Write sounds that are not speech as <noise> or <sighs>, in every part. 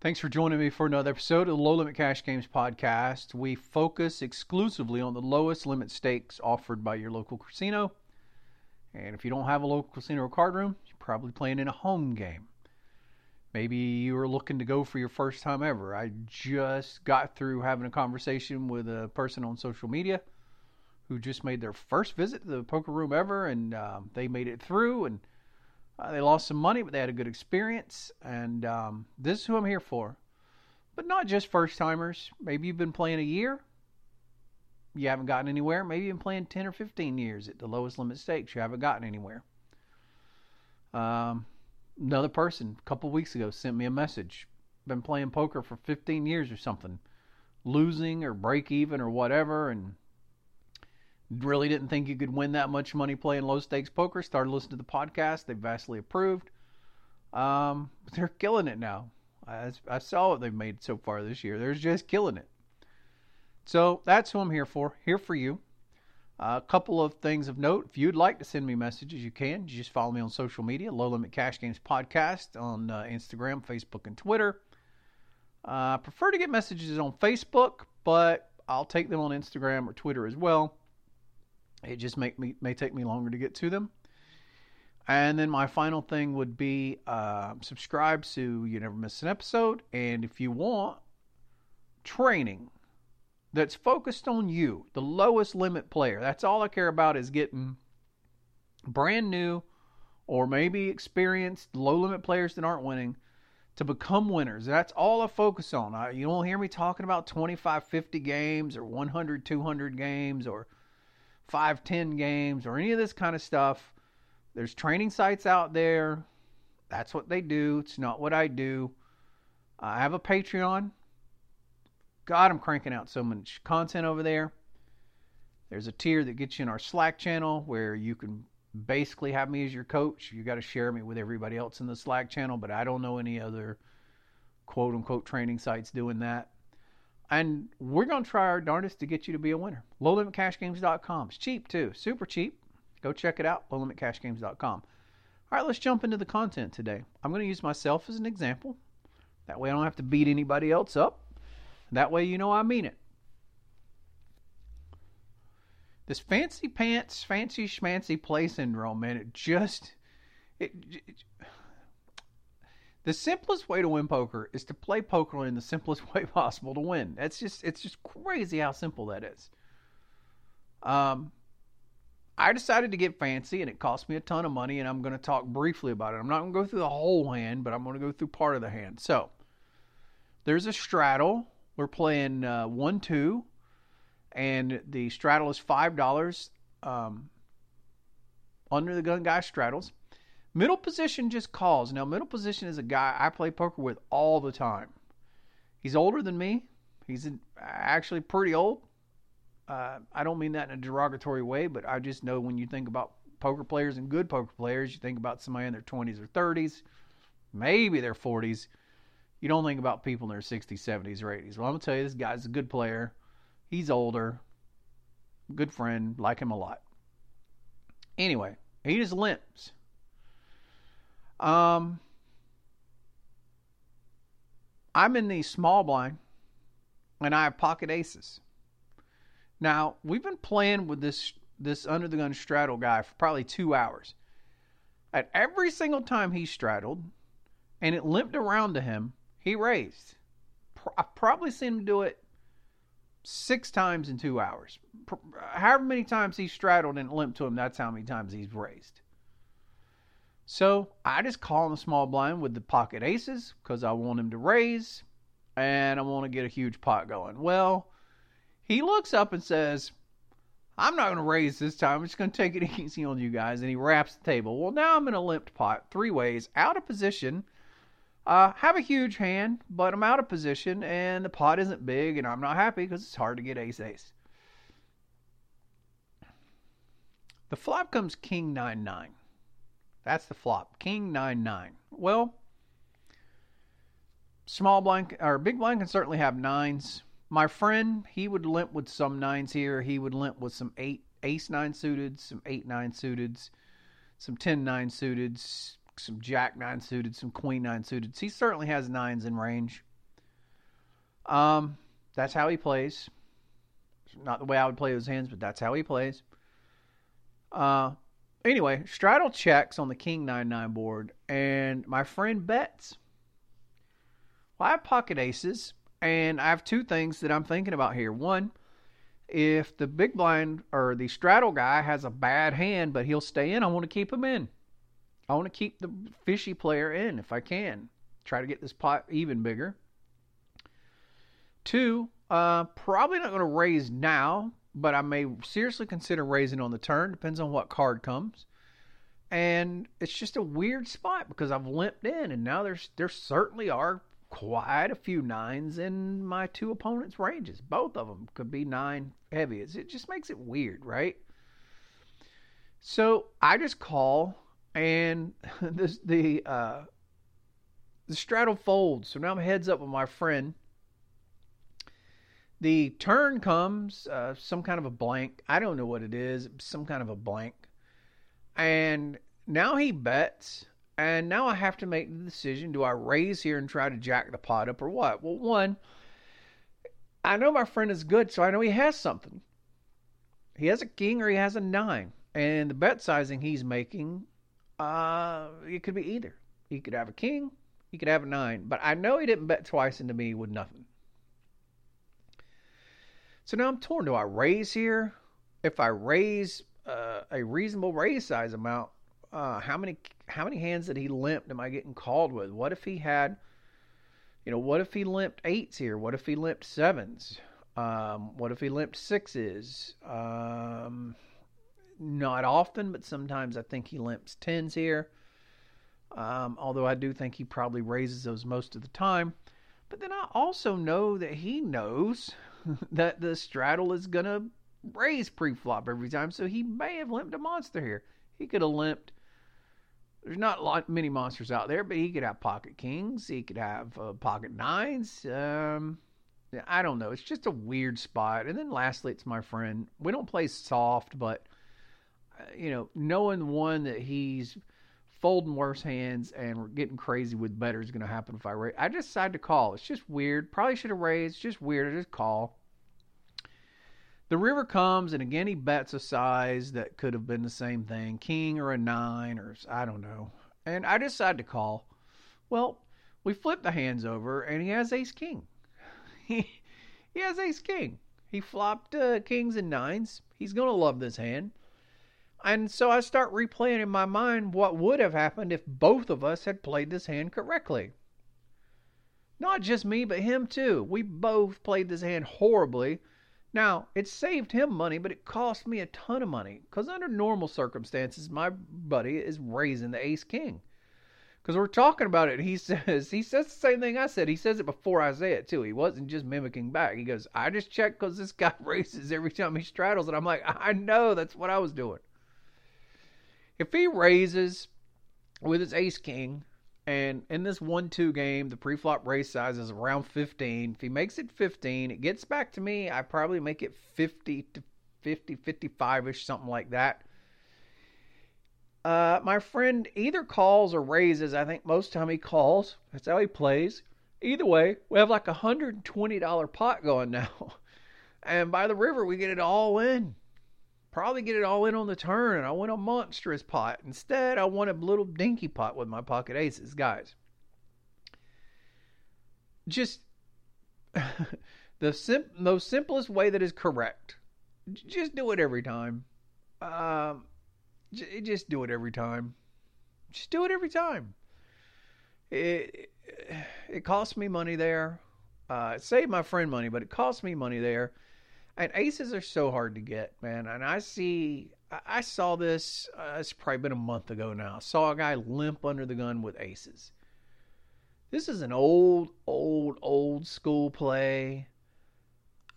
Thanks for joining me for another episode of the Low Limit Cash Games podcast. We focus exclusively on the lowest limit stakes offered by your local casino. And if you don't have a local casino or card room, you're probably playing in a home game. Maybe you are looking to go for your first time ever. I just got through having a conversation with a person on social media who just made their first visit to the poker room ever, and um, they made it through and uh, they lost some money, but they had a good experience, and um, this is who I'm here for. But not just first timers. Maybe you've been playing a year, you haven't gotten anywhere. Maybe you've been playing 10 or 15 years at the lowest limit stakes, you haven't gotten anywhere. Um, another person a couple weeks ago sent me a message. Been playing poker for 15 years or something, losing or break even or whatever, and really didn't think you could win that much money playing low stakes poker. Started listening to the podcast. They vastly approved. Um, <laughs> they're killing it now. I, I saw what they've made so far this year. They're just killing it. So that's who I'm here for. Here for you. Uh, a couple of things of note. If you'd like to send me messages, you can. You just follow me on social media, Low Limit Cash Games Podcast on uh, Instagram, Facebook, and Twitter. Uh, I prefer to get messages on Facebook, but I'll take them on Instagram or Twitter as well. It just make me may take me longer to get to them. And then my final thing would be uh, subscribe so you never miss an episode. And if you want training that's focused on you, the lowest limit player, that's all I care about is getting brand new or maybe experienced low limit players that aren't winning to become winners. That's all I focus on. I, you don't hear me talking about 25, 50 games or 100, 200 games or – five, ten games or any of this kind of stuff. There's training sites out there. That's what they do. It's not what I do. I have a Patreon. God, I'm cranking out so much content over there. There's a tier that gets you in our Slack channel where you can basically have me as your coach. You got to share me with everybody else in the Slack channel, but I don't know any other quote unquote training sites doing that. And we're going to try our darndest to get you to be a winner. LowLimitCashGames.com. It's cheap too, super cheap. Go check it out, LowLimitCashGames.com. All right, let's jump into the content today. I'm going to use myself as an example. That way I don't have to beat anybody else up. That way you know I mean it. This fancy pants, fancy schmancy play syndrome, man, it just. It, it, the simplest way to win poker is to play poker in the simplest <laughs> way possible to win. That's just it's just crazy how simple that is. Um I decided to get fancy and it cost me a ton of money and I'm going to talk briefly about it. I'm not going to go through the whole hand, but I'm going to go through part of the hand. So, there's a straddle. We're playing uh, 1 2 and the straddle is $5 um, under the gun guy straddles. Middle position just calls. Now, middle position is a guy I play poker with all the time. He's older than me. He's actually pretty old. Uh, I don't mean that in a derogatory way, but I just know when you think about poker players and good poker players, you think about somebody in their 20s or 30s, maybe their 40s. You don't think about people in their 60s, 70s, or 80s. Well, I'm going to tell you, this guy's a good player. He's older, good friend, like him a lot. Anyway, he just limps. Um, I'm in the small blind, and I have pocket aces. Now we've been playing with this this under the gun straddle guy for probably two hours. At every single time he straddled, and it limped around to him, he raised. I've probably seen him do it six times in two hours. However many times he straddled and limped to him, that's how many times he's raised. So I just call him the small blind with the pocket aces because I want him to raise and I want to get a huge pot going. Well, he looks up and says, I'm not going to raise this time. I'm just going to take it <laughs> easy on you guys. And he raps the table. Well, now I'm in a limped pot, three ways, out of position. Uh, have a huge hand, but I'm out of position, and the pot isn't big, and I'm not happy because it's hard to get ace ace. The flop comes king 9 9. That's the flop. King 9 9. Well, small blind or big blind can certainly have nines. My friend, he would limp with some nines here. He would limp with some eight ace nine suited, some eight nine suited, some ten nine suited, some jack nine suited, some queen nine suited. He certainly has nines in range. Um, that's how he plays. Not the way I would play those hands, but that's how he plays. Uh, anyway, straddle checks on the king nine nine board, and my friend bets. Well, I have pocket aces, and I have two things that I'm thinking about here. One, if the big blind or the straddle guy has a bad hand, but he'll stay in, I want to keep him in. I want to keep the fishy player in if I can. Try to get this pot even bigger. Two, uh, probably not going to raise now, but I may seriously consider raising on the turn. Depends on what card comes. And it's just a weird spot because I've limped in, and now there's there certainly are quite a few nines in my two opponents' ranges. Both of them could be nine heavies. It just makes it weird, right? So I just call, and <laughs> this, the uh, the straddle folds. So now I'm heads up with my friend. The turn comes, uh, some kind of a blank. I don't know what it is. Some kind of a blank. And now he bets and now I have to make the decision do I raise here and try to jack the pot up or what? Well, one, I know my friend is good, so I know he has something. He has a king or he has a nine. And the bet sizing he's making, uh, it could be either. He could have a king, he could have a nine. But I know he didn't bet twice into me with nothing. So now I'm torn. Do I raise here? If I raise uh, a reasonable raise size amount, uh, how many how many hands that he limped am I getting called with? What if he had, you know, what if he limped eights here? What if he limped sevens? Um, what if he limped sixes? Um, not often, but sometimes I think he limps tens here. Um, although I do think he probably raises those most of the time. But then I also know that he knows <laughs> that the straddle is going to raise pre-flop every time, so he may have limped a monster here. He could have limped there's not lot many monsters out there, but he could have pocket kings. He could have uh, pocket nines. Um, I don't know. It's just a weird spot. And then lastly, it's my friend. We don't play soft, but uh, you know, knowing one that he's folding worse hands and getting crazy with better is going to happen if I raise. I just decided to call. It's just weird. Probably should have raised. Just weird. I just call. The river comes, and again he bets a size that could have been the same thing, king or a nine, or I don't know. And I decide to call. Well, we flip the hands over, and he has ace king. <laughs> he, has ace king. He flopped uh, kings and nines. He's going to love this hand. And so I start replaying in my mind what would have happened if both of us had played this hand correctly. Not just me, but him too. We both played this hand horribly now, it saved him money, but it cost me a ton of money because under normal circumstances, my buddy is raising the ace king. Because we're talking about it, he <laughs> says he says the same thing I said. He says it before I say it too. He wasn't just mimicking back. He goes, "I just checked because this guy <laughs> raises every time he straddles," and I'm like, "I know that's what I was doing." If he raises with his ace king, and in this 1 2 game, the pre-flop raise size is around 15. If he makes it 15, it gets back to me. I probably make it 50 to 50, 55 ish, something like that. Uh, my friend either calls or raises. I think most time he calls. That's how he plays. Either way, we have like a $120 pot going now. <laughs> And by the river, we get it all in probably get it all in on the turn, and I want a monstrous pot. Instead, I want a little dinky pot with my pocket aces, guys. just <laughs> the sim- most simplest way that is correct. Just do it every time. Um, j- just do it every time. Just do it every time. It it costs me money there. Uh, it saved my friend money, but it cost me money there. And aces are so hard to get, man. And I see, I saw this. Uh, it's probably been a month ago now. I saw a guy limp under the gun with aces. This is an old, old, old school play.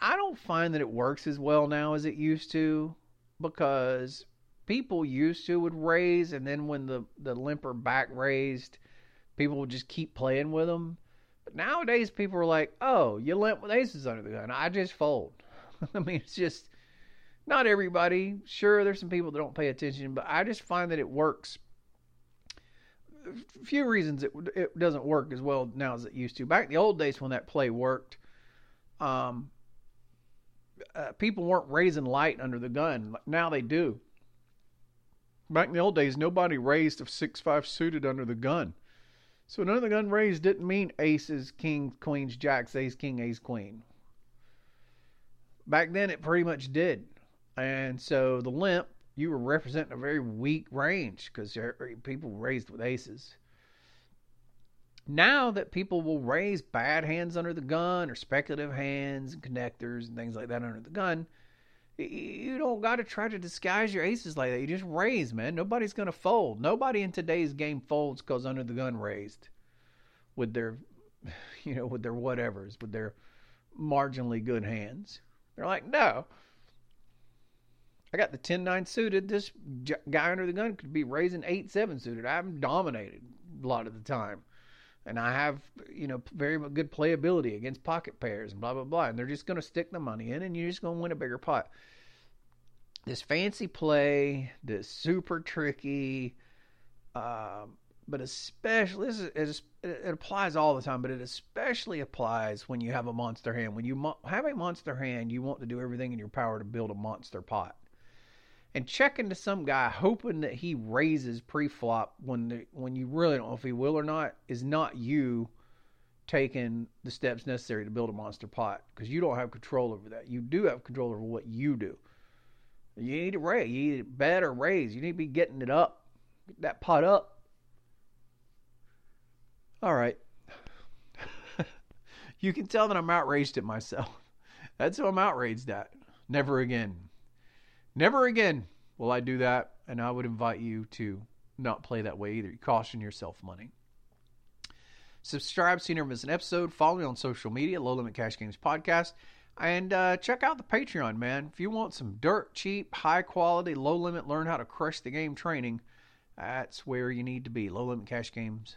I don't find that it works as well now as it used to because people used to would raise, and then when the the limper back raised, people would just keep playing with them. But nowadays, people are like, "Oh, you limp with aces under the gun. I just fold." <laughs> I mean, it's just not everybody. Sure, there's some people that don't pay attention, but I just find that it works. A few reasons it it doesn't work as well now as it used to. Back in the old days when that play worked, um, uh, people weren't raising light under the gun. Now they do. Back in the old days, nobody raised a six five suited under the gun. So under the gun raised didn't mean aces, kings, queens, jacks, ace, king, ace, queen. Back then, it pretty much did. And so the limp, you were representing a very weak range because people raised with aces. Now that people will raise bad hands under the gun or speculative hands and connectors and things like that under the gun, you don't got to try to disguise your aces like that. You just raise, man. Nobody's going to fold. Nobody in today's game folds because under the gun raised with their, <sighs> you know, with their whatevers, with their marginally good hands. They're like, no. I got the 10 9 suited. This guy under the gun could be raising 8 7 suited. I'm dominated a lot of the time. And I have, you know, very good playability against pocket pairs and blah, blah, blah. And they're just going to stick the money in and you're just going to win a bigger pot this fancy play, this super tricky, um, but especially this is, it applies all the time, but it especially applies when you have a monster hand. When you mo- have a monster hand, you want to do everything in your power to build a monster pot. And checking to some guy hoping that he raises pre-flop when the, when you really don't know if he will or not is not you taking the steps necessary to build a monster pot because you don't have control over that. You do have control over what you do. You need to raise. You need to bet or raise. You need to be getting it up. Get that pot up. All right. <laughs> you can tell that I'm outraged at myself. That's who I'm outraged at. Never again. Never again will I do that. And I would invite you to not play that way either. You caution yourself money. Subscribe so you never miss an episode. Follow me on social media, Low Limit Cash Games Podcast. And uh, check out the Patreon, man. If you want some dirt cheap, high quality, low limit, learn how to crush the game training, that's where you need to be. LowLimitCashGames.com.